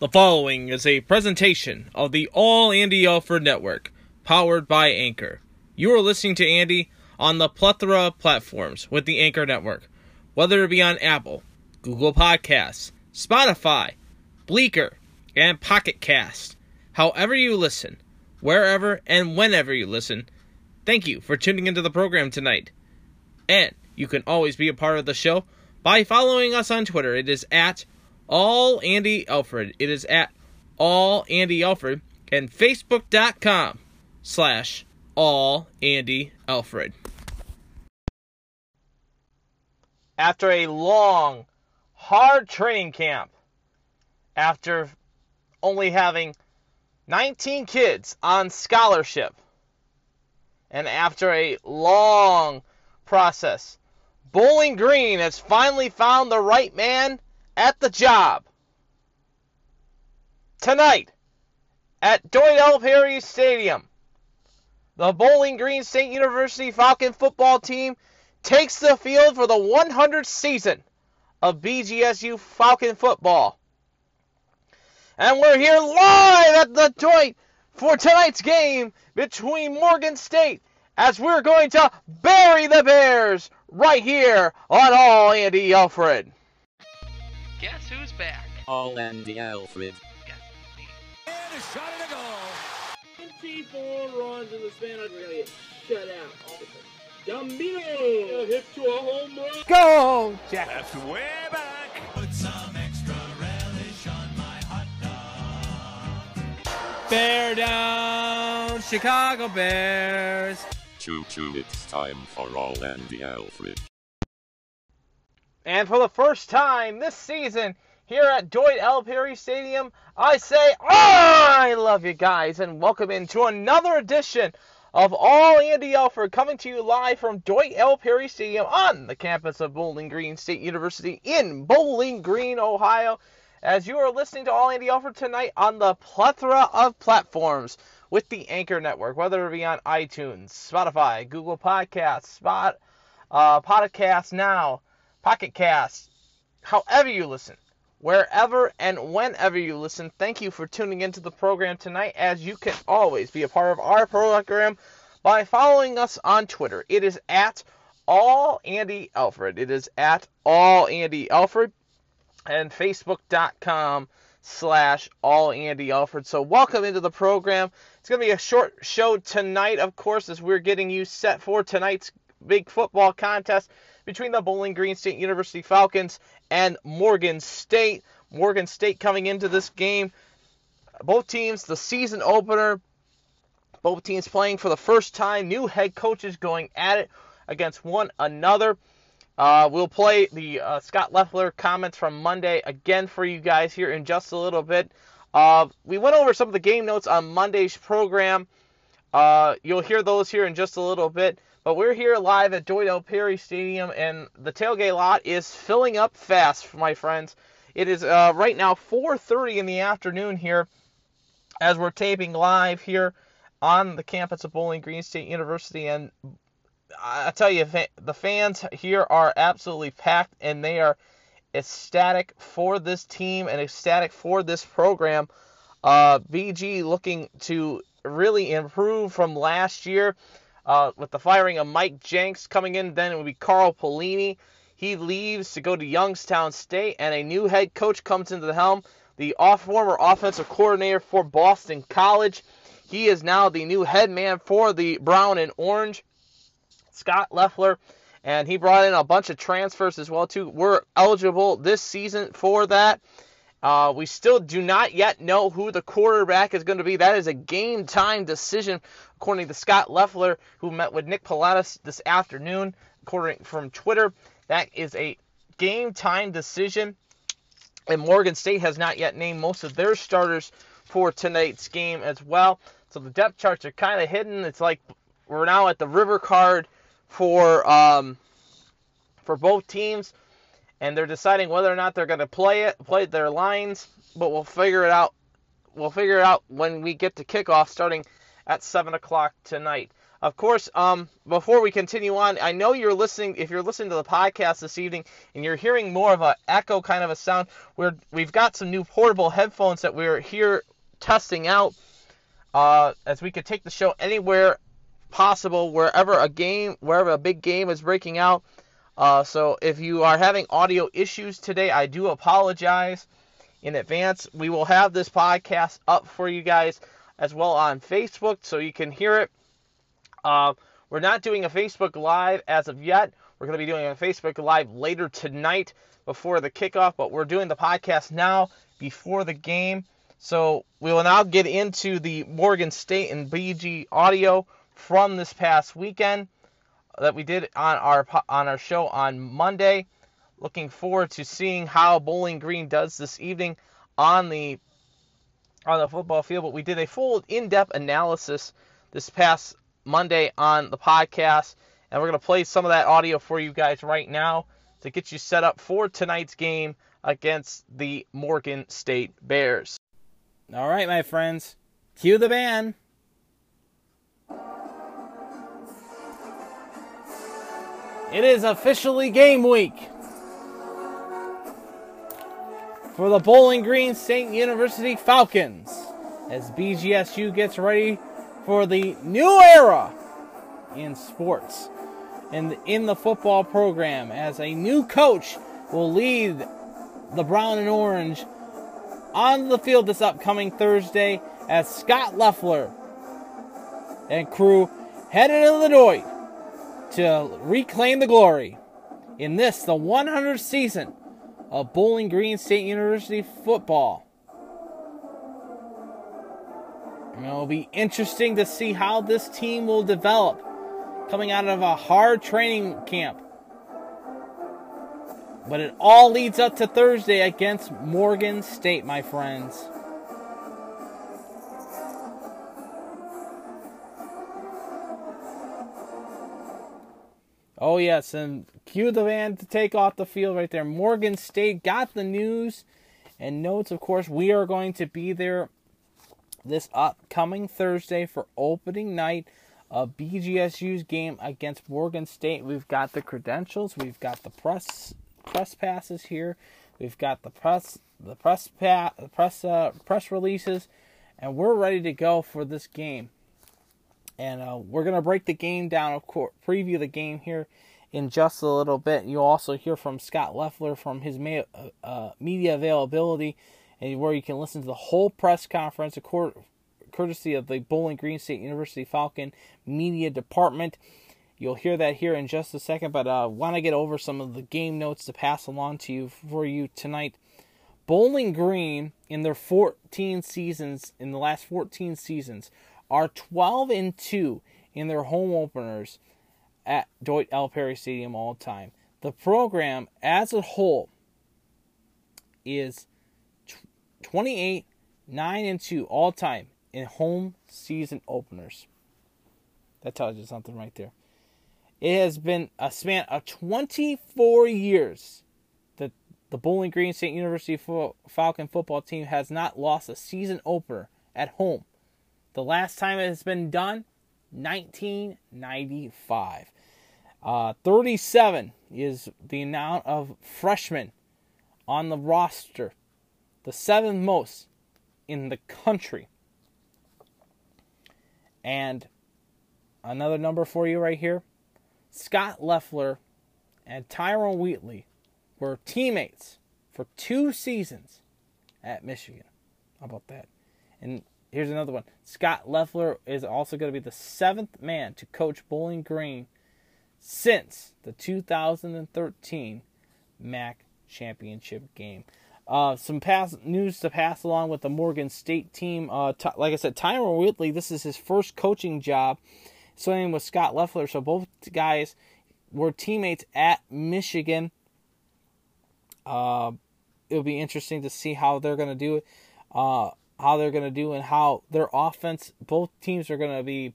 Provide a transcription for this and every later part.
The following is a presentation of the All Andy Alford Network, powered by Anchor. You are listening to Andy on the plethora of platforms with the Anchor Network, whether it be on Apple, Google Podcasts, Spotify, Breaker, and Pocket Cast. However you listen, wherever and whenever you listen, thank you for tuning into the program tonight. And you can always be a part of the show by following us on Twitter. It is at all Andy Alfred. It is at all Andy Alfred and Facebook.com slash all Andy Alfred. After a long, hard training camp, after only having 19 kids on scholarship, and after a long process, Bowling Green has finally found the right man at the job tonight at L. Perry Stadium. The Bowling Green State University Falcon football team takes the field for the 100th season of BGSU Falcon football. And we're here live at the Doyt for tonight's game between Morgan State as we're going to bury the Bears right here on All Andy Alfred. Guess who's back? All Andy Alfred. And a shot and a goal. 24 runs in the span of really shut out. Gambino hit to a home run. Go, Jack. That's way back. Put some extra relish on my hot dog. Bear down, Chicago Bears. Choo choo, it's time for All Andy Alfred. And for the first time this season here at Doyt L. Perry Stadium, I say, I love you guys, and welcome into another edition of All Andy Elford coming to you live from Doyt L. Perry Stadium on the campus of Bowling Green State University in Bowling Green, Ohio. As you are listening to All Andy Elford tonight on the plethora of platforms with the Anchor Network, whether it be on iTunes, Spotify, Google Podcasts, Spot, uh, Podcast Now, Pocket Cast, however you listen, wherever and whenever you listen, thank you for tuning into the program tonight. As you can always be a part of our program by following us on Twitter. It is at all Andy Alfred. It is at all Andy Alfred and Facebook.com slash all Andy Alfred. So welcome into the program. It's going to be a short show tonight, of course, as we're getting you set for tonight's big football contest between the Bowling Green State University Falcons and Morgan State. Morgan State coming into this game. Both teams, the season opener. Both teams playing for the first time. New head coaches going at it against one another. Uh, we'll play the uh, Scot Loeffler comments from Monday again for you guys here in just a little bit. Uh, we went over some of the game notes on Monday's program. Uh, you'll hear those here in just a little bit. But we're here live at Doyt. Perry Stadium, and the tailgate lot is filling up fast, my friends. It is uh, right now 4:30 in the afternoon here, as we're taping live here on the campus of Bowling Green State University. And I tell you, the fans here are absolutely packed, and they are ecstatic for this team and ecstatic for this program. Uh, BG looking to really improve from last year. Uh, with the firing of Mike Jinks coming in, then it would be Carl Pelini. He leaves to go to Youngstown State, and a new head coach comes into the helm. The off former offensive coordinator for Boston College. He is now the new head man for the Brown and Orange, Scot Loeffler, and he brought in a bunch of transfers as well too. We're eligible this season for that. Uh, we still do not yet know who the quarterback is going to be. That is a game time decision, according to Scot Loeffler, who met with Nick Pilatus this afternoon, according from Twitter. That is a game time decision. And Morgan State has not yet named most of their starters for tonight's game as well. So the depth charts are kind of hidden. It's like we're now at the river card for um, for both teams and they're deciding whether or not they're going to play it, play their lines. But we'll figure it out. We'll figure it out when we get to kickoff, starting at seven o'clock tonight. Of course, um, before we continue on, I know you're listening. If you're listening to the podcast this evening and you're hearing more of a echo kind of a sound, we're we've got some new portable headphones that we're here testing out, uh, as we could take the show anywhere possible, wherever a game, wherever a big game is breaking out. Uh, so if you are having audio issues today, I do apologize in advance. We will have this podcast up for you guys as well on Facebook so you can hear it. Uh, we're not doing a Facebook Live as of yet. We're going to be doing a Facebook Live later tonight before the kickoff, but we're doing the podcast now before the game. So we will now get into the Morgan State and BG audio from this past weekend that we did on our on our show on Monday. Looking forward to seeing how Bowling Green does this evening on the on the football field. But we did a full in-depth analysis this past Monday on the podcast, and we're gonna play some of that audio for you guys right now to get you set up for tonight's game against the Morgan State Bears. All right, my friends, cue the band. It is officially game week for the Bowling Green State University Falcons as BGSU gets ready for the new era in sports and in the football program as a new coach will lead the brown and orange on the field this upcoming Thursday as Scot Loeffler and crew headed the Doyt to reclaim the glory in this, the 100th season of Bowling Green State University football. And it'll be interesting to see how this team will develop coming out of a hard training camp. But it all leads up to Thursday against Morgan State, my friends. Oh, yes, and cue the van to take off the field right there. Morgan State got the news and notes, of course. We are going to be there this upcoming Thursday for opening night of BGSU's game against Morgan State. We've got the credentials, we've got the press press passes here, we've got the press the press pa- press uh, press releases, and we're ready to go for this game and uh, we're gonna break the game down. Of course, preview the game here in just a little bit. You'll also hear from Scot Loeffler from his ma- uh, uh media availability, and where you can listen to the whole press conference, court, courtesy of the Bowling Green State University Falcon media department. You'll hear that here in just a second, but I uh, want to get over some of the game notes to pass along to you for you tonight. Bowling Green, in their 14 seasons, in the last 14 seasons, are 12 and 2 in their home openers at Doyt L. Perry Stadium all time. The program as a whole is 28 9 and 2 all time in home season openers. That tells you something right there. It has been a span of 24 years that the Bowling Green State University Falcon football team has not lost a season opener at home. The last time it has been done, 1995. Uh, 37 is the amount of freshmen on the roster, the seventh most in the country. And another number for you right here Scot Loeffler and Tyrone Wheatley were teammates for two seasons at Michigan. How about that? And Here's another one. Scot Loeffler is also going to be the seventh man to coach Bowling Green since the 2013 MAC championship game. Uh, some pass news to pass along with the Morgan State team. Uh, t- like I said, Tyrone Wheatley, this is his first coaching job. Same with Scot Loeffler. So both guys were teammates at Michigan. Uh, it'll be interesting to see how they're going to do it. How they're going to do and how their offense, both teams are going to be,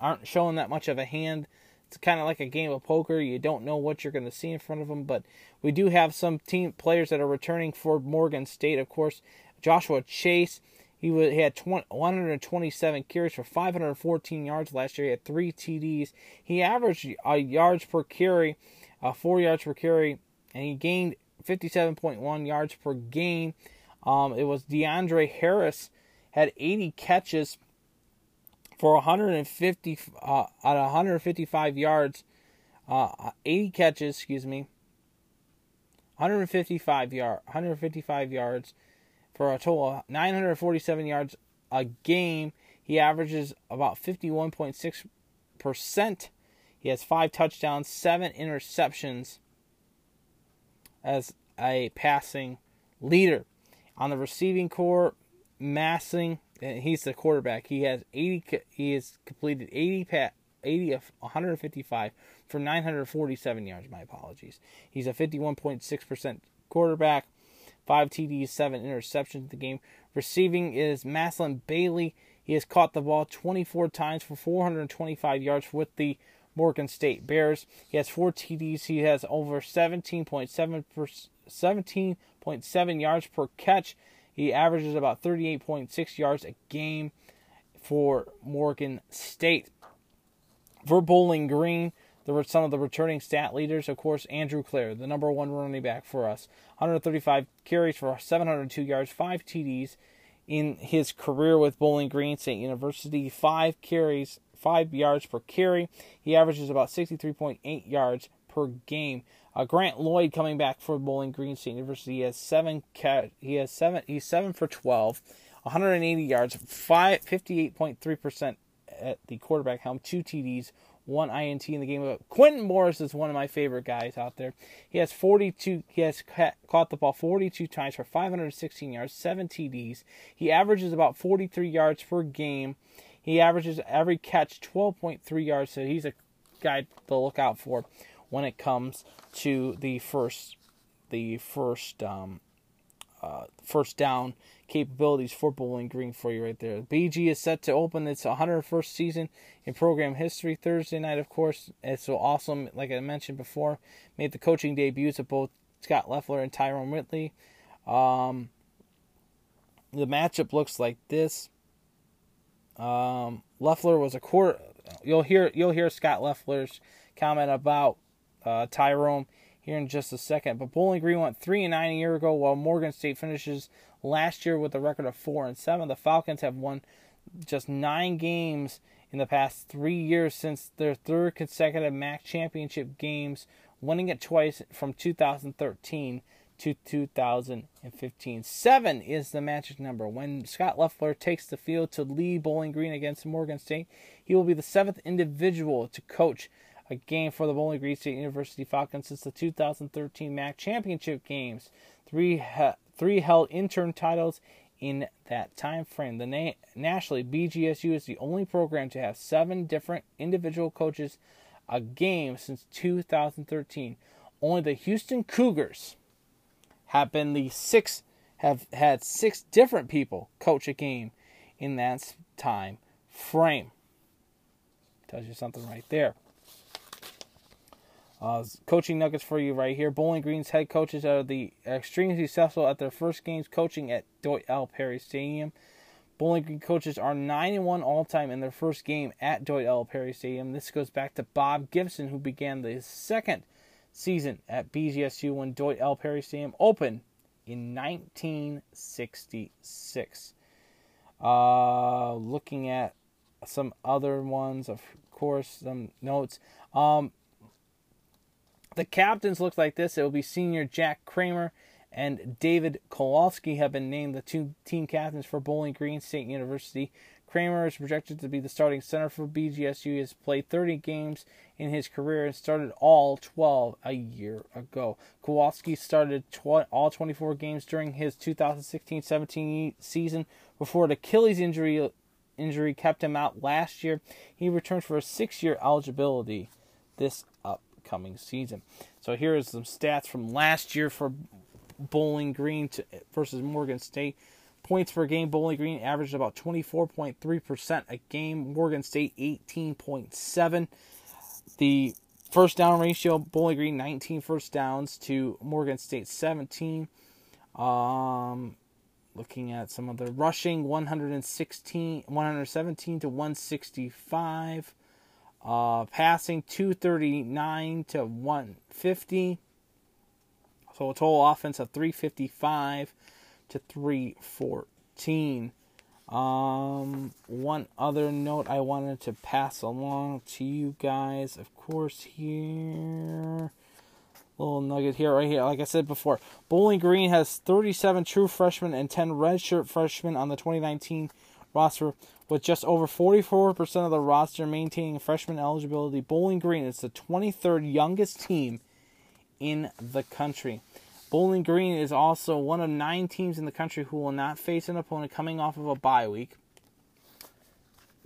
aren't showing that much of a hand. It's kind of like a game of poker. You don't know what you're going to see in front of them, but we do have some team players that are returning for Morgan State. Of course, Joshua Chase, He, had 20, 127 carries for 514 yards last year. He had three TDs. He averaged uh, yards per carry, uh, four yards per carry, and he gained 57.1 yards per game. Um, it was DeAndre Harris had 80 catches for 150 uh, at 155 yards, uh, 80 catches, excuse me, 155 yard, 155 yards for a total of 947 yards a game. He averages about 51.6 percent. He has five touchdowns, seven interceptions as a passing leader. On the receiving core, Massing, eh, he's the quarterback. He has 80. He has completed 80 pa- 80 of 155 for 947 yards. My apologies. He's a 51.6% quarterback, five TDs, seven interceptions in the game. Receiving is Maslin Bailey. He has caught the ball 24 times for 425 yards with the Morgan State Bears. He has four TDs. He has over 17.7 per, 17.7 yards per catch. He averages about 38.6 yards a game for Morgan State. For Bowling Green, there were some of the returning stat leaders. Of course, Andrew Clair, the number one running back for us, 135 carries for 702 yards, five TDs in his career with Bowling Green State University. Five carries, five yards per carry. He averages about 63.8 yards per game. Uh, Grant Loy coming back for Bowling Green State University. He has seven. He has seven. He's seven for 12, 180 yards, five, 58.3 percent at the quarterback helm, two TDs, one INT in the game. But Quintin Morris is one of my favorite guys out there. He has 42. He has ca- caught the ball 42 times for 516 yards, seven TDs. He averages about 43 yards per game. He averages every catch 12.3 yards, so he's a guy to look out for when it comes to the first, the first, um, uh, first down capabilities for Bowling Green for you right there. BG is set to open its 101st season in program history Thursday night, of course. It's so awesome, like I mentioned before. Made the coaching debuts of both Scot Loeffler and Tyrone Wheatley. Um, the matchup looks like this. Um, Loeffler was a quarter. You'll hear you'll hear Scot Loeffler's comment about uh, Tyrone here in just a second. But Bowling Green went three and nine a year ago, while Morgan State finishes last year with a record of four and seven. The Falcons have won just nine games in the past three years since their third consecutive MAC championship games, winning it twice from 2013 to 2015. Seven is the magic number. When Scot Loeffler takes the field to lead Bowling Green against Morgan State, he will be the seventh individual to coach a game for the Bowling Green State University Falcons since the 2013 MAC championship games. Three three held intern titles in that time frame. The na- nationally, BGSU is the only program to have seven different individual coaches a game since 2013. Only the Houston Cougars have been the six have had six different people coach a game in that time frame. Tells you something right there. Uh, coaching nuggets for you right here. Bowling Green's head coaches are the extremely successful at their first games coaching at Doyt L. Perry Stadium. Bowling Green coaches are 9 and 1 all time in their first game at Doyt L. Perry Stadium. This goes back to Bob Gibson, who began the second season at BGSU when Doyt L. Perry Stadium opened in 1966. Uh, looking at some other ones, of course, some notes. Um, the captains look like this. It will be senior Jack Kramer and David Kowalski have been named the two team captains for Bowling Green State University. Kramer is projected to be the starting center for BGSU. He has played 30 games in his career and started all 12 a year ago. Kowalski started tw- all 24 games during his 2016-17 season before an Achilles injury injury kept him out last year. He returned for a six-year eligibility this upcoming season. So here is some stats from last year for Bowling Green to, versus Morgan State. Points per game, Bowling Green averaged about 24.3% a game. Morgan State 18.7. The first down ratio, Bowling Green 19 first downs to Morgan State 17. Um, looking at some of the rushing 116 117 to 165 uh, passing 239 to 150 so a total offense of 355 to 314 um, one other note I wanted to pass along to you guys, of course, here. Little nugget here, right here. Like I said before, Bowling Green has 37 true freshmen and 10 redshirt freshmen on the 2019 roster, with just over 44% of the roster maintaining freshman eligibility. Bowling Green is the 23rd youngest team in the country. Bowling Green is also one of nine teams in the country who will not face an opponent coming off of a bye week.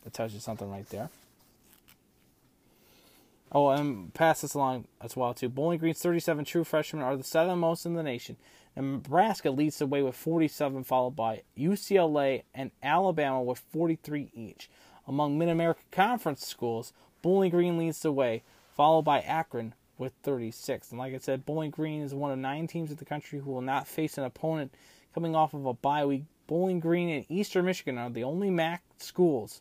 That tells you something right there. Oh, and pass this along as well too. Bowling Green's 37 true freshmen are the seventh most in the nation. Nebraska leads the way with 47, followed by UCLA and Alabama with 43 each. Among Mid America Conference schools, Bowling Green leads the way, followed by Akron with 36. And like I said, Bowling Green is one of nine teams in the country who will not face an opponent coming off of a bye week. Bowling Green and Eastern Michigan are the only MAC schools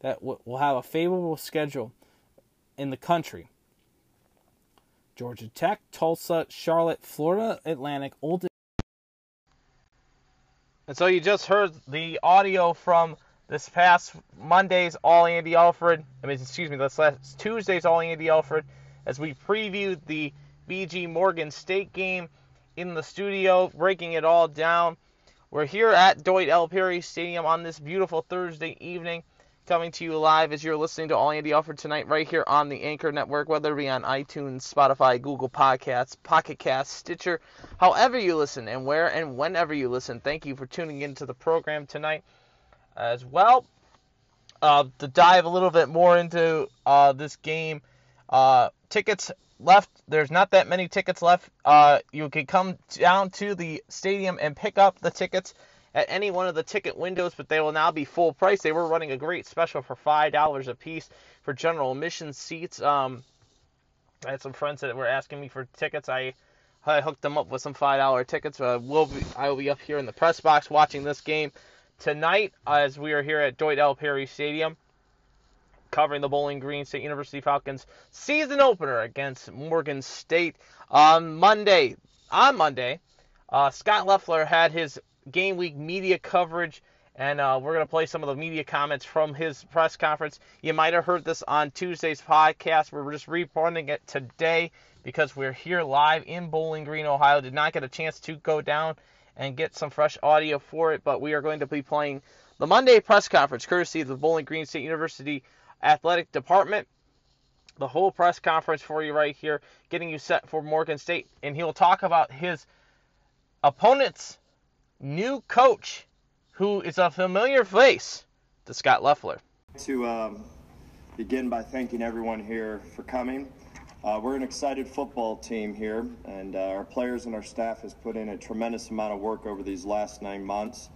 that will have a favorable schedule in the country. Georgia Tech, Tulsa, Charlotte, Florida Atlantic, Old And so you just heard the audio from this past Monday's All Andy Alfred. I mean, excuse me, this last Tuesday's All Andy Alfred, as we previewed the BG Morgan State game in the studio, breaking it all down. We're here at Doyt L. Perry Stadium on this beautiful Thursday evening, coming to you live as you're listening to All Andy Alfred tonight, right here on the Anchor Network, whether it be on iTunes, Spotify, Google Podcasts, Pocket Casts, Stitcher, however you listen, and where and whenever you listen. Thank you for tuning into the program tonight as well. Uh, to dive a little bit more into uh, this game, uh, tickets left. There's not that many tickets left. Uh, you can come down to the stadium and pick up the tickets at any one of the ticket windows, but they will now be full price. They were running a great special for five dollars a piece for general admission seats. Um, I had some friends that were asking me for tickets. I I hooked them up with some five dollar tickets. Uh, we'll be, I will be up here in the press box watching this game tonight as we are here at Doyt L. Perry Stadium covering the Bowling Green State University Falcons season opener against Morgan State on Monday. On Monday, uh, Scot Loeffler had his game week media coverage, and uh, we're going to play some of the media comments from his press conference. You might have heard this on Tuesday's podcast. We're just reporting it today because we're here live in Bowling Green, Ohio. Did not get a chance to go down and get some fresh audio for it, but we are going to be playing the Monday press conference courtesy of the Bowling Green State University athletic department. The whole press conference for you right here, getting you set for Morgan State. And he'll talk about his opponent's new coach, who is a familiar face to Scot Loeffler. to um, begin by thanking everyone here for coming. Uh, we're an excited football team here, and uh, our players and our staff has put in a tremendous amount of work over these last nine months.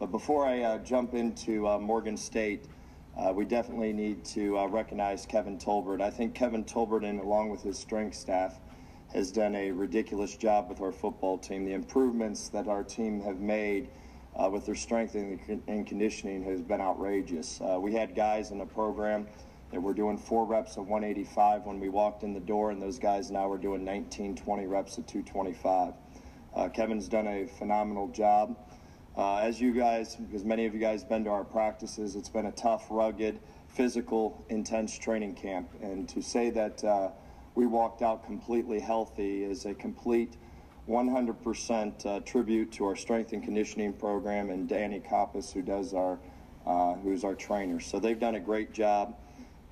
But before I uh, jump into uh, Morgan State, uh, we definitely need to uh, recognize Kevin Tolbert. I think Kevin Tolbert, and along with his strength staff, has done a ridiculous job with our football team. The improvements that our team have made uh, with their strength and, conditioning has been outrageous. Uh, we had guys in the program that were doing four reps of 185 when we walked in the door, and those guys now are doing 19, 20 reps of 225. Uh, Kevin's done a phenomenal job. Uh, as you guys, because many of you guys have been to our practices, it's been a tough, rugged, physical, intense training camp. And to say that uh, we walked out completely healthy is a complete 100% uh, tribute to our strength and conditioning program and Danny Koppas, who does our, uh, who's our trainer. So they've done a great job,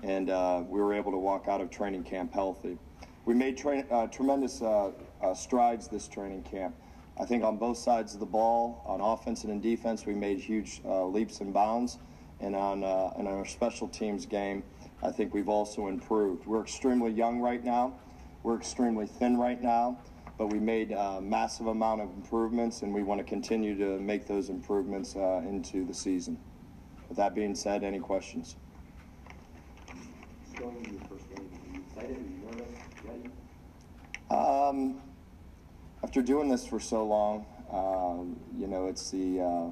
and uh, we were able to walk out of training camp healthy. We made tra- uh, tremendous uh, uh, strides this training camp. I think on both sides of the ball, on offense and in defense, we made huge leaps and bounds. And on, uh, and on our special teams game, I think we've also improved. We're extremely young right now. We're extremely thin right now, but we made a massive amount of improvements, and we want to continue to make those improvements uh, into the season. With that being said, any questions? going into your first game? Are you excited? Are you nervous? Ready? Um, after doing this for so long, Um, you know, it's the uh,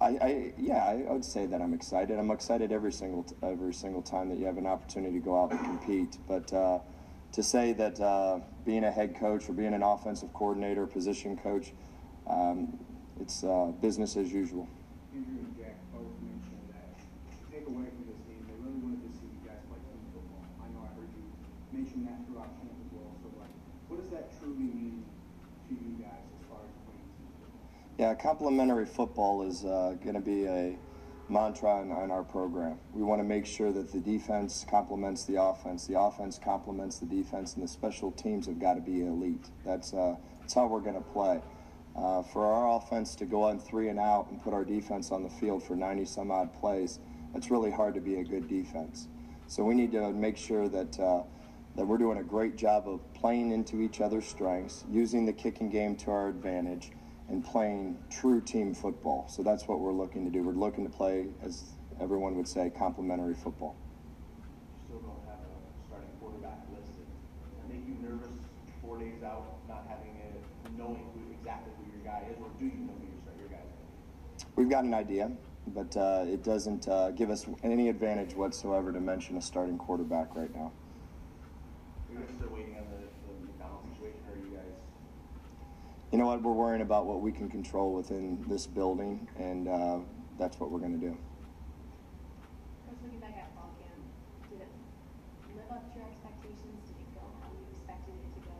I, I yeah, I, would say that I'm excited. I'm excited every single t- every single time that you have an opportunity to go out and compete. But uh, to say that uh, being a head coach or being an offensive coordinator, position coach, um, it's uh, business as usual. Andrew and Jack both mentioned that take away from this game, they really wanted to see you guys play team football. I know I heard you mention that throughout camp as well. So, like, what does that truly mean to you guys as far as playing team football? Yeah, complementary football is uh, going to be a mantra in, in our program. We want to make sure that the defense complements the offense, the offense complements the defense, and the special teams have got to be elite. That's uh, that's how we're going to play. Uh, for our offense to go on three and out and put our defense on the field for 90 some odd plays, it's really hard to be a good defense. So we need to make sure that uh, that we're doing a great job of playing into each other's strengths, using the kicking game to our advantage, and playing true team football. So that's what we're looking to do. We're looking to play, as everyone would say, complementary football. still don't have a starting quarterback listed. Does that make you nervous four days out, not having it, knowing who exactly who your guy is, or do you know who your, your guy is? We've got an idea, but uh, it doesn't uh, give us any advantage whatsoever to mention a starting quarterback right now. Are you guys still waiting on the, the McDonald situation, or are you guys? You know what? We're worrying about what we can control within this building, and uh, that's what we're going to do. Coach, looking back at fall camp, did it live up to your expectations? Did it go how you expected it to go?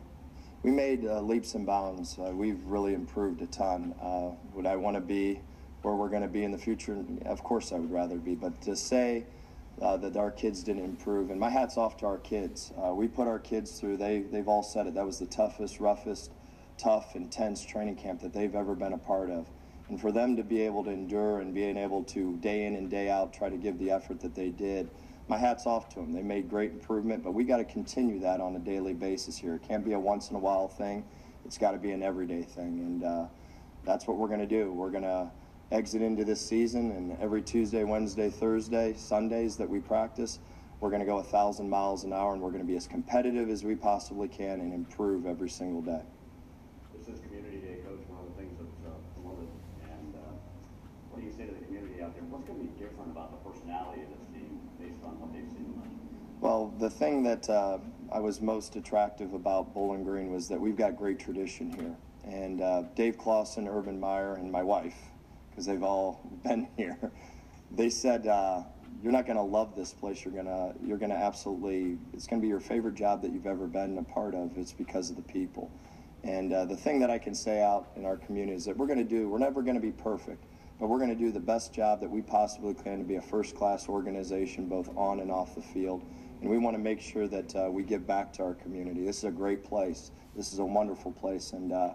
We made uh, leaps and bounds. Uh, we've really improved a ton. Uh, would I want to be where we're going to be in the future? Of course, I would rather be. But to say uh, that our kids didn't improve, and my hat's off to our kids. Uh, we put our kids through. They they've all said it. That was the toughest, roughest, tough, intense training camp that they've ever been a part of. And for them to be able to endure and being able to day in and day out try to give the effort that they did, my hat's off to them. They made great improvement, but we got to continue that on a daily basis here. It can't be a once in a while thing. It's got to be an everyday thing, and uh, that's what we're going to do. We're going to exit into this season, and every Tuesday, Wednesday, Thursday, Sundays that we practice, we're going to go a thousand miles an hour, and we're going to be as competitive as we possibly can and improve every single day. This is Community Day, Coach, one of the things that's uh, promoted. And uh, what do you say to the community out there? What's going to be different about the personality of this team based on what they've seen last year? Well, the thing that uh, I was most attractive about Bowling Green was that we've got great tradition here. And uh, Dave Clawson, Urban Meyer, and my wife, because they've all been here, they said, uh, "You're not going to love this place. You're gonna, you're gonna absolutely. It's going to be your favorite job that you've ever been a part of. It's because of the people." And uh, the thing that I can say out in our community is that we're going to do. We're never going to be perfect, but we're going to do the best job that we possibly can to be a first-class organization, both on and off the field. And we want to make sure that uh, we give back to our community. This is a great place. This is a wonderful place, and uh,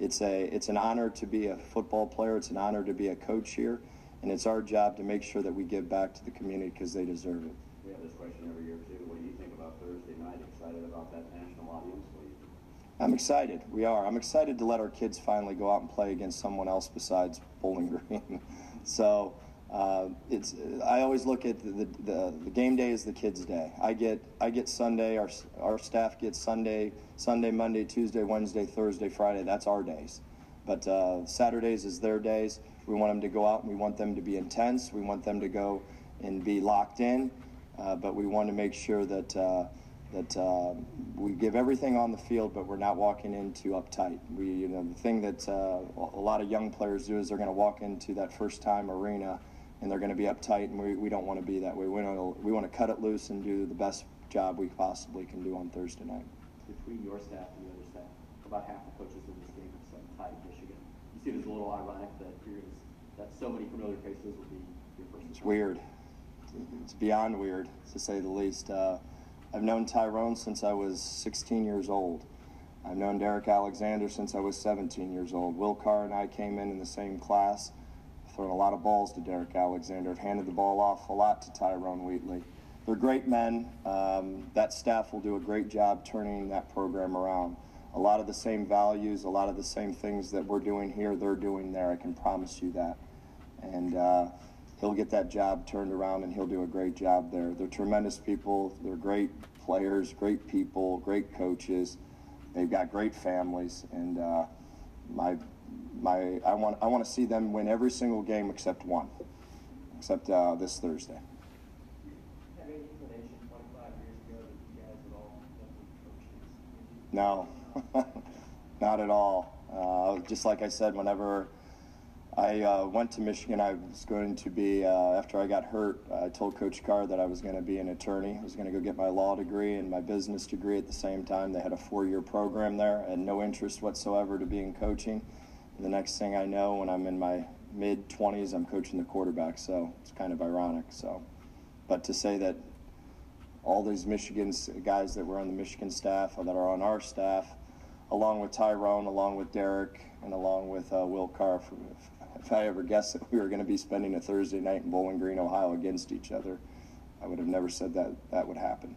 it's a it's an honor to be a football player. It's an honor to be a coach here, and it's our job to make sure that we give back to the community because they deserve it. We have this question every year, too. What do you think about Thursday night? Excited about that national audience? What do you think? I'm excited. We are. I'm excited to let our kids finally go out and play against someone else besides Bowling Green. so uh, it's. I always look at the, the the game day is the kids' day. I get I get Sunday. Our our staff gets Sunday, Sunday, Monday, Tuesday, Wednesday, Thursday, Friday. That's our days. But uh, Saturdays is their days. We want them to go out and we want them to be intense. We want them to go and be locked in. Uh, but we want to make sure that uh, that uh, we give everything on the field, but we're not walking into uptight. We, you know, the thing that uh, a lot of young players do is they're going to walk into that first time arena and they're going to be uptight, and we, we don't want to be that way. We want to we want to cut it loose and do the best job we possibly can do on Thursday night. Between your staff and the other staff, about half the coaches in this game have said tied Michigan. You see it as a little ironic that that so many familiar faces will be your first. It's weird. It's beyond weird, to say the least. Uh, I've known Tyrone since I was 16 years old. I've known Derrick Alexander since I was 17 years old. Will Carr and I came in in the same class. Thrown a lot of balls to Derrick Alexander. I've handed the ball off a lot to Tyrone Wheatley. They're great men. Um, that staff will do a great job turning that program around. A lot of the same values, a lot of the same things that we're doing here, they're doing there. I can promise you that. And uh, he'll get that job turned around and he'll do a great job there. They're tremendous people. They're great players, great people, great coaches. They've got great families. And uh, my my I want I want to see them win every single game except one, except uh, this Thursday. Have any inclination 25 years ago that you guys would all be coaches? No, not at all. Uh, just like I said, whenever I uh, went to Michigan, I was going to be, uh, after I got hurt, I told Coach Carr that I was going to be an attorney. I was going to go get my law degree and my business degree at the same time. They had a four year program there and no interest whatsoever to be in coaching. The next thing I know, when I'm in my mid 20s, I'm coaching the quarterback. So it's kind of ironic. So, But to say that all these Michigan guys that were on the Michigan staff that are on our staff, along with Tyrone, along with Derrick, and along with uh, Will Carr. If, if I ever guessed that we were going to be spending a Thursday night in Bowling Green, Ohio against each other, I would have never said that that would happen.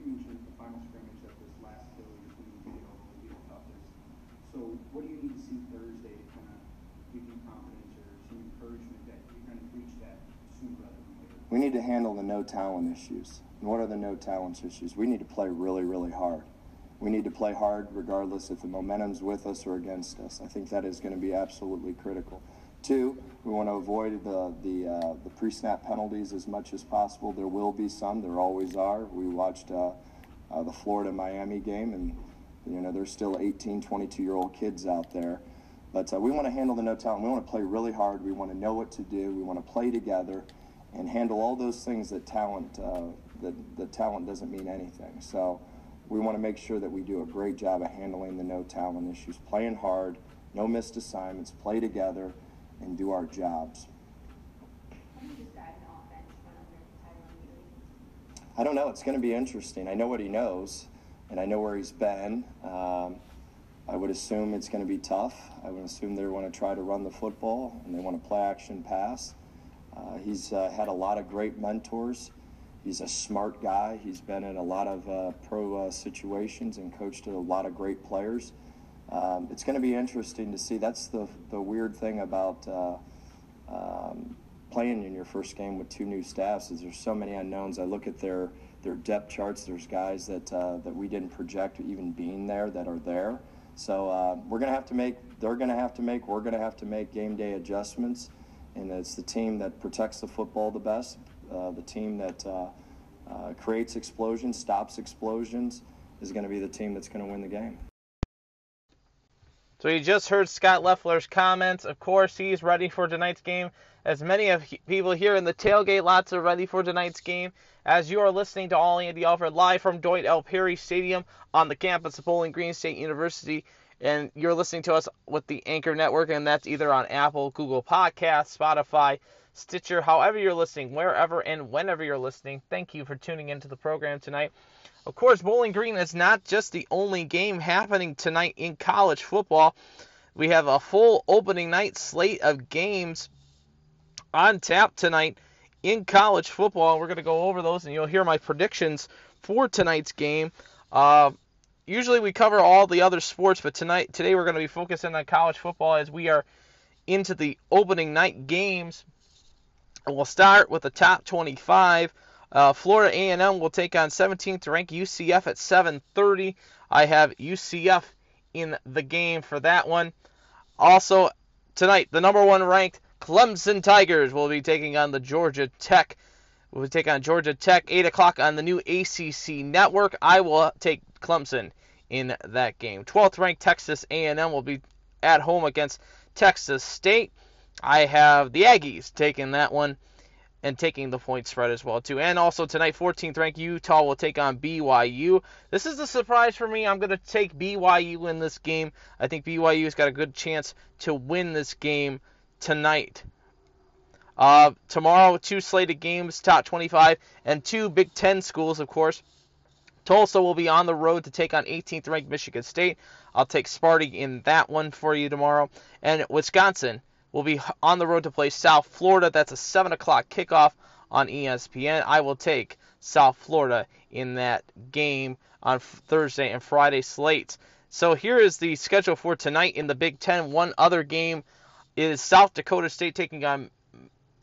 You mentioned the final scrimmage that this last Philly between Video and Video toughest. So what do you need to see Thursday to kind of give you confidence or some encouragement that you're going to reach that sooner rather than later? We need to handle the no talent issues. And what are the no talent issues? We need to play really, really hard. We need to play hard regardless if the momentum's with us or against us. I think that is going to be absolutely critical. Two, we want to avoid the the, uh, the pre-snap penalties as much as possible. There will be some. There always are. We watched uh, uh, the Florida-Miami game, and you know there's still 18, 22-year-old kids out there. But uh, we want to handle the no talent. We want to play really hard. We want to know what to do. We want to play together and handle all those things that talent uh, that, that talent doesn't mean anything. So we want to make sure that we do a great job of handling the no talent issues, playing hard, no missed assignments, play together, and do our jobs. How do you describe an offense run under Tyrone Wheatley? I don't know. It's going to be interesting. I know what he knows, and I know where he's been. Um, I would assume it's going to be tough. I would assume they want to try to run the football and they want to play action pass. Uh, he's uh, had a lot of great mentors. He's a smart guy. He's been in a lot of uh, pro uh, situations and coached a lot of great players. Um, it's going to be interesting to see. That's the, the weird thing about um, playing in your first game with two new staffs is there's so many unknowns. I look at their their depth charts. There's guys that uh, that we didn't project even being there that are there. So uh, we're going to have to make. They're going to have to make. We're going to have to make game day adjustments. And it's the team that protects the football the best. Uh, the team that uh, uh, creates explosions, stops explosions, is going to be the team that's going to win the game. So you just heard Scot Loeffler's comments. Of course, he's ready for tonight's game. As many of people here in the tailgate lots are ready for tonight's game. As you are listening to All Andy Alford live from Doyt L. Perry Stadium on the campus of Bowling Green State University, and you're listening to us with the Anchor Network, and that's either on Apple, Google Podcasts, Spotify, Stitcher, however you're listening, wherever and whenever you're listening. Thank you for tuning into the program tonight. Of course, Bowling Green is not just the only game happening tonight in college football. We have a full opening night slate of games on tap tonight in college football. We're going to go over those, and you'll hear my predictions for tonight's game. Uh, usually we cover all the other sports, but tonight, today, we're going to be focusing on college football as we are into the opening night games. And we'll start with the top 25. Uh, Florida A&M will take on 17th ranked UCF at 7:30. I have UCF in the game for that one. Also tonight, the number one ranked Clemson Tigers will be taking on the Georgia Tech. We'll take on Georgia Tech 8 o'clock on the new ACC network. I will take Clemson in that game. 12th ranked Texas A&M will be at home against Texas State. I have the Aggies taking that one and taking the point spread as well too. And also tonight, 14th ranked Utah will take on BYU. This is a surprise for me. I'm going to take BYU in this game. I think BYU's got a good chance to win this game tonight. Uh, tomorrow, two slated games, top 25, and two Big Ten schools, of course. Tulsa will be on the road to take on 18th ranked Michigan State. I'll take Sparty in that one for you tomorrow. And Wisconsin will be on the road to play South Florida. That's a 7 o'clock kickoff on ESPN. I will take South Florida in that game on Thursday and Friday slates. So here is the schedule for tonight in the Big Ten. One other game is South Dakota State taking on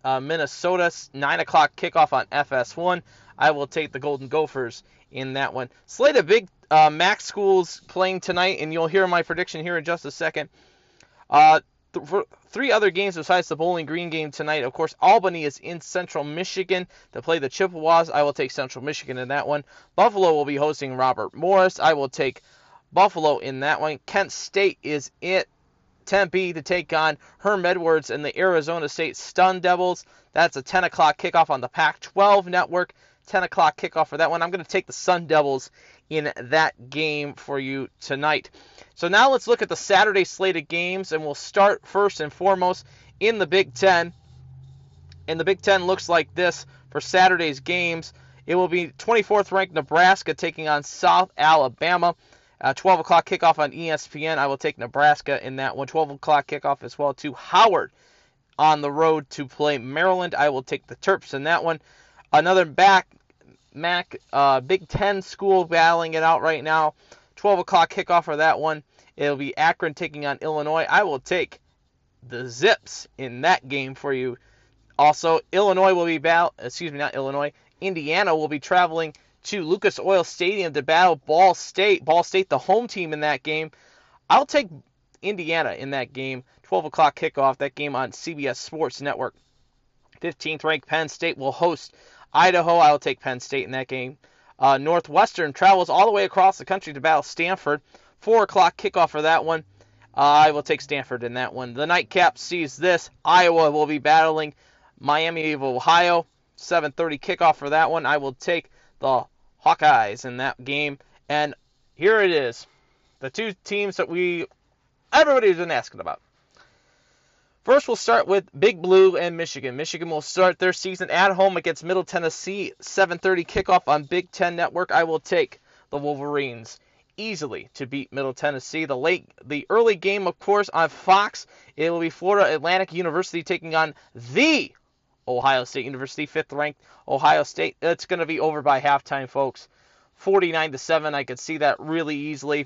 uh, Minnesota. 9 o'clock kickoff on FS1. I will take the Golden Gophers in that one. Slate of big uh, MAC schools playing tonight, and you'll hear my prediction here in just a second. Uh, th- for three other games besides the Bowling Green game tonight. Of course, Albany is in Central Michigan to play the Chippewas. I will take Central Michigan in that one. Buffalo will be hosting Robert Morris. I will take Buffalo in that one. Kent State is it. Tempe to take on Herm Edwards and the Arizona State Sun Devils. That's a 10 o'clock kickoff on the Pac 12 network. 10 o'clock kickoff for that one. I'm going to take the Sun Devils in that game for you tonight. So now let's look at the Saturday slate of games, and we'll start first and foremost in the Big Ten. And the Big Ten looks like this for Saturday's games. It will be 24th ranked Nebraska taking on South Alabama. Uh, 12 o'clock kickoff on ESPN. I will take Nebraska in that one. 12 o'clock kickoff as well to Howard on the road to play Maryland. I will take the Terps in that one. Another back Mac uh, Big Ten school battling it out right now. 12 o'clock kickoff for that one. It'll be Akron taking on Illinois. I will take the Zips in that game for you. Also, Illinois will be battle. Excuse me, not Illinois. Indiana will be traveling to Lucas Oil Stadium to battle Ball State. Ball State, the home team in that game. I'll take Indiana in that game. 12 o'clock kickoff. That game on CBS Sports Network. 15th ranked Penn State will host Idaho. I will take Penn State in that game. Uh, Northwestern travels all the way across the country to battle Stanford. 4 o'clock kickoff for that one. Uh, I will take Stanford in that one. The nightcap sees this. Iowa will be battling Miami of Ohio. 7:30 kickoff for that one. I will take the Hawkeyes in that game. And here it is. The two teams that we everybody's been asking about. First, we'll start with Big Blue and Michigan. Michigan will start their season at home against Middle Tennessee. 7:30 kickoff on Big Ten Network. I will take the Wolverines easily to beat Middle Tennessee. The late, the early game, of course, on Fox. It will be Florida Atlantic University taking on the Ohio State University, fifth ranked Ohio State. It's going to be over by halftime, folks. 49 to seven. I could see that really easily.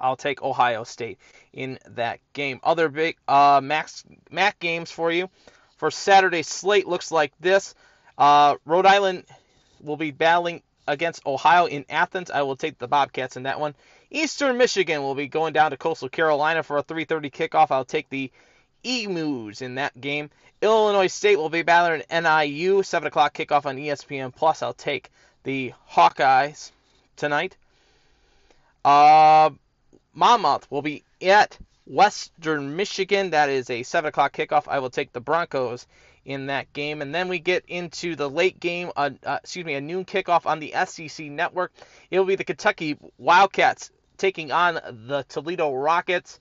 I'll take Ohio State in that game. Other big uh, Max MAC games for you for Saturday slate looks like this. Uh, Rhode Island will be battling against Ohio in Athens. I will take the Bobcats in that one. Eastern Michigan will be going down to Coastal Carolina for a 3:30 kickoff. I'll take the Emus in that game. Illinois State will be battling NIU. 7 o'clock kickoff on ESPN Plus. I'll take the Hawkeyes tonight. Uh, Monmouth will be at Western Michigan. That is a 7 o'clock kickoff. I will take the Broncos in that game. And then we get into the late game, uh, uh, excuse me, a noon kickoff on the SEC network. It will be the Kentucky Wildcats taking on the Toledo Rockets.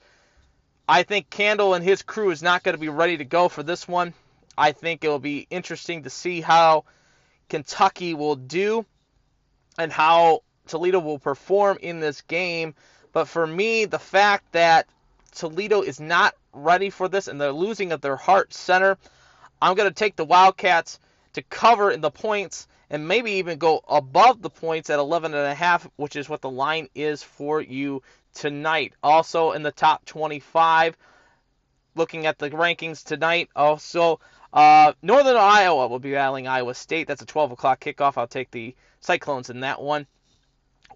I think Candle and his crew is not going to be ready to go for this one. I think it will be interesting to see how Kentucky will do and how Toledo will perform in this game. But for me, the fact that Toledo is not ready for this and they're losing at their heart center, I'm going to take the Wildcats to cover in the points and maybe even go above the points at 11 and a half, which is what the line is for you tonight. Also in the top 25, looking at the rankings tonight. Also, uh, Northern Iowa will be battling Iowa State. That's a 12 o'clock kickoff. I'll take the Cyclones in that one.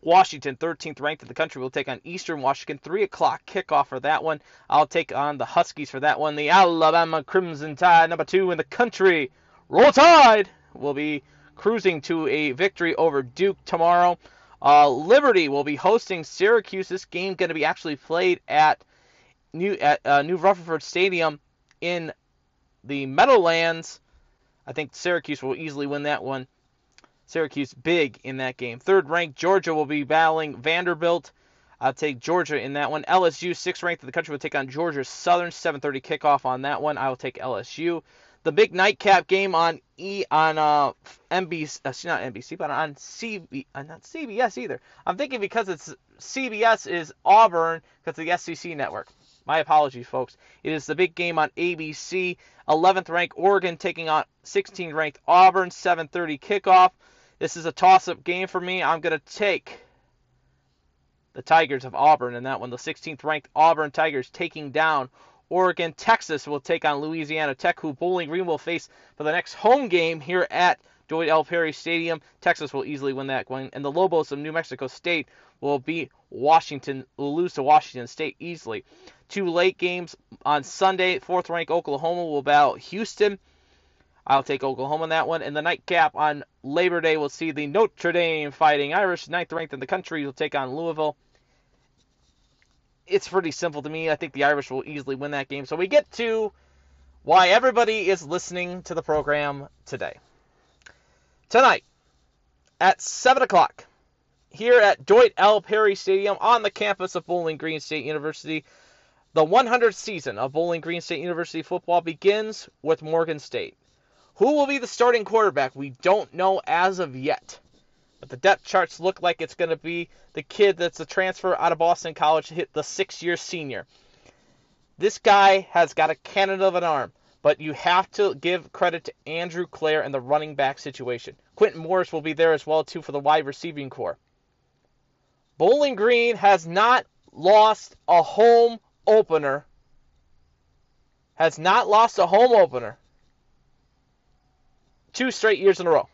Washington, 13th ranked in the country, will take on Eastern Washington. 3 o'clock kickoff for that one. I'll take on the Huskies for that one. The Alabama Crimson Tide, number two in the country. Roll Tide will be cruising to a victory over Duke tomorrow. Uh, Liberty will be hosting Syracuse. This game going to be actually played at New at uh, New Rutherford Stadium in the Meadowlands. I think Syracuse will easily win that one. Syracuse big in that game. Third ranked Georgia will be battling Vanderbilt. I'll take Georgia in that one. LSU, sixth ranked in the country, will take on Georgia Southern. 7:30 kickoff on that one. I will take LSU. The big nightcap game on E on uh NBC, uh, not NBC, but on CB, uh, not CBS either. I'm thinking because it's CBS is Auburn because the SEC network. My apologies, folks. It is the big game on ABC. 11th ranked Oregon taking on 16th ranked Auburn. 7:30 kickoff. This is a toss-up game for me. I'm gonna take the Tigers of Auburn in that one. The 16th ranked Auburn Tigers taking down Oregon. Texas will take on Louisiana Tech, who Bowling Green will face for the next home game here at Doyt L. Perry Stadium. Texas will easily win that one, and the Lobos of New Mexico State will beat Washington, will lose to Washington State easily. Two late games on Sunday. Fourth ranked Oklahoma will battle Houston. I'll take Oklahoma in that one. And the nightcap on Labor Day will see the Notre Dame Fighting Irish, ninth ranked in the country, will take on Louisville. It's pretty simple to me. I think the Irish will easily win that game. So we get to why everybody is listening to the program today. Tonight at 7 o'clock here at Doyt L. Perry Stadium on the campus of Bowling Green State University, the 100th season of Bowling Green State University football begins with Morgan State. Who will be the starting quarterback? We don't know as of yet. But the depth charts look like it's going to be the kid that's a transfer out of Boston College hit the six year senior. This guy has got a cannon of an arm, but you have to give credit to Andrew Clair and the running back situation. Quintin Morris will be there as well too for the wide receiving core. Bowling Green has not lost a home opener. Has not lost a home opener two straight years in a row.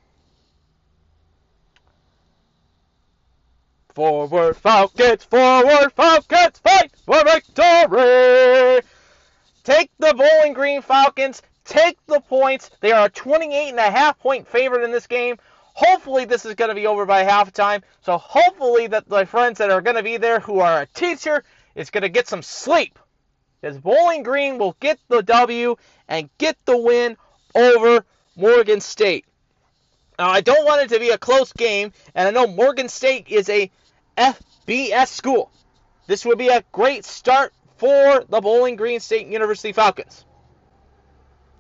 Forward Falcons, forward Falcons, fight for victory! Take the Bowling Green Falcons, take the points. They are a 28 and a half point favorite in this game. Hopefully this is going to be over by halftime. So hopefully that my friends that are going to be there who are a teacher is going to get some sleep. Because Bowling Green will get the W and get the win over Morgan State. Now, I don't want it to be a close game, and I know Morgan State is a FBS school. This would be a great start for the Bowling Green State University Falcons.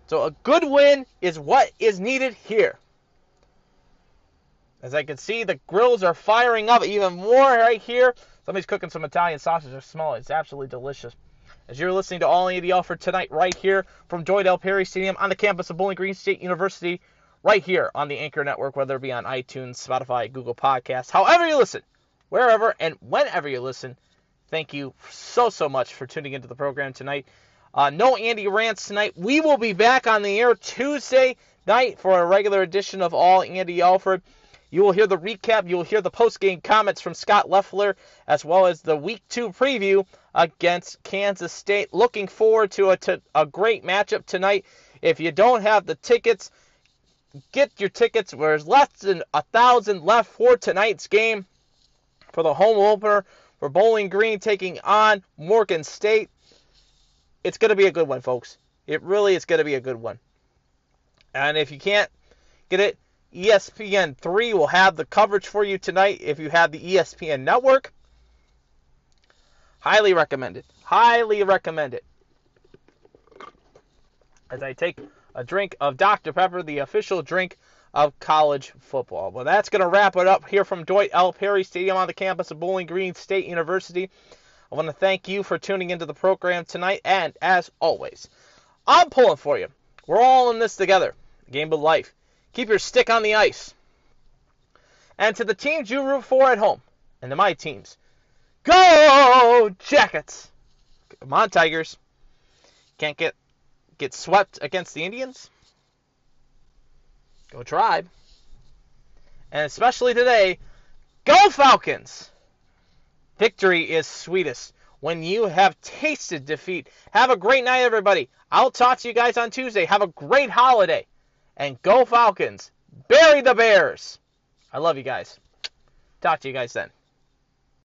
So, a good win is what is needed here. As I can see, the grills are firing up even more right here. Somebody's cooking some Italian sausage. or small. It's absolutely delicious. As you're listening to All Andy Alford tonight, right here from Doyt L. Perry Stadium on the campus of Bowling Green State University, right here on the Anchor Network, whether it be on iTunes, Spotify, Google Podcasts, however you listen, wherever and whenever you listen. Thank you so, so much for tuning into the program tonight. Uh, no Andy Rants tonight. We will be back on the air Tuesday night for a regular edition of All Andy Alford. You will hear the recap. You will hear the post-game comments from Scot Loeffler, as well as the Week 2 preview against Kansas State. Looking forward to a, to a great matchup tonight. If you don't have the tickets, get your tickets. There's less than a thousand left for tonight's game for the home opener for Bowling Green taking on Morgan State. It's going to be a good one, folks. It really is going to be a good one. And if you can't get it, ESPN 3 will have the coverage for you tonight if you have the ESPN network. Highly recommended. Highly recommended. As I take a drink of Dr. Pepper, the official drink of college football. Well, that's going to wrap it up here from Doyt L. Perry Stadium on the campus of Bowling Green State University. I want to thank you for tuning into the program tonight, and as always, I'm pulling for you. We're all in this together. Game of life. Keep your stick on the ice. And to the teams you root for at home, and to my teams, go Jackets! Come on, Tigers. Can't get get swept against the Indians? Go Tribe. And especially today, go Falcons! Victory is sweetest when you have tasted defeat. Have a great night, everybody. I'll talk to you guys on Tuesday. Have a great holiday. And go Falcons. Bury the Bears. I love you guys. Talk to you guys then.